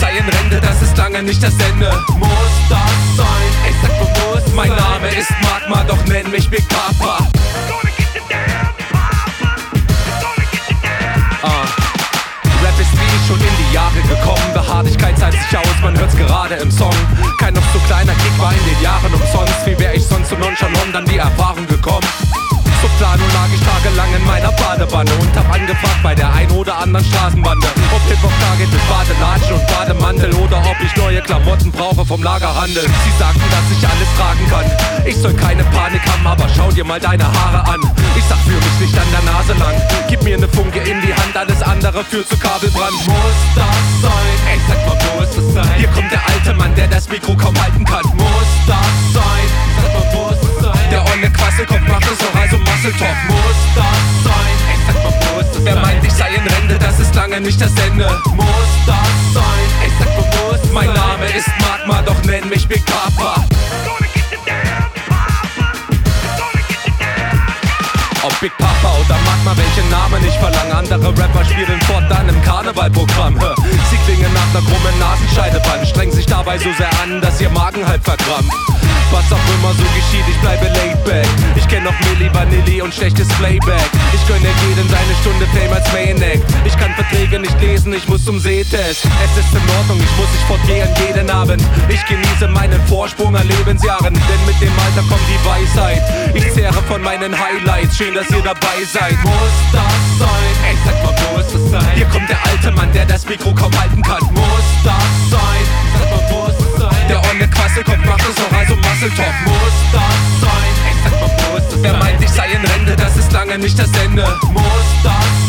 Sei in Rente, das ist lange nicht das Ende. Muss das sein? Ich sag muss Mein Name ist Magma, doch nenn mich Big Papa. schon in die Jahre gekommen. Beharrlichkeit zahlt sich aus, man hört's gerade im Song. Kein noch so kleiner Kick war in den Jahren umsonst. Wie wär ich sonst so nonchalant an die Erfahrung gekommen? So Planung lag ich tagelang in meiner Badewanne und hab angefragt bei der ein oder anderen Straßenbande, ob Hip-Hop da Vom Lagerhandel. Sie sagten, dass ich alles tragen kann. Ich soll keine Panik haben, aber schau dir mal deine Haare an. Ich sag, für mich nicht an der Nase lang. Gib mir ne Funke in die Hand, alles andere führt zu Kabelbrand. Muss das sein? Ey, sag mal, muss das sein? Hier kommt der alte Mann, der das Mikro kaum halten kann. Muss das sein? Sag mal, muss das sein? Der olle Quasselkopf macht es auch, also Muskeltop. Muss das sein? Ey, sag mal, muss das Wer sein? meint, ich sei in Rente, das ist lange nicht das Ende. Muss Big Papa oder Magma, welchen Namen ich verlange. Andere Rapper spielen fortan im Karnevalprogramm. Sie klingen nach ner krummen Nasenscheideband, strengen sich dabei so sehr an, dass ihr Magen halb verkrampft. Was auch immer so geschieht, ich bleibe laid back. Ich kenn noch Milli Vanilli und schlechtes Playback. Ich gönne jedem seine Stunde Fame als Main. Ich kann Verträge nicht lesen, ich muss zum Sehtest. Es ist in Ordnung, ich muss fortgehen jeden Abend. Ich genieße meinen Vorsprung an Lebensjahren, denn mit dem Alter kommt die Weisheit. Ich zehre von meinen Highlights, schön, dass ihr dabei seid. Muss das sein? Ey, sag mal, muss das sein? Hier kommt der alte Mann, der das Mikro kaum halten kann. Muss das sein? Sag mal, muss das sein? Der Olle Quasselkopf macht es auch, also Muskeltop. Muss das sein? Ey, sag mal, muss das Wer sein? meint, ich sei in Rente, das ist lange nicht das Ende. Muss das sein?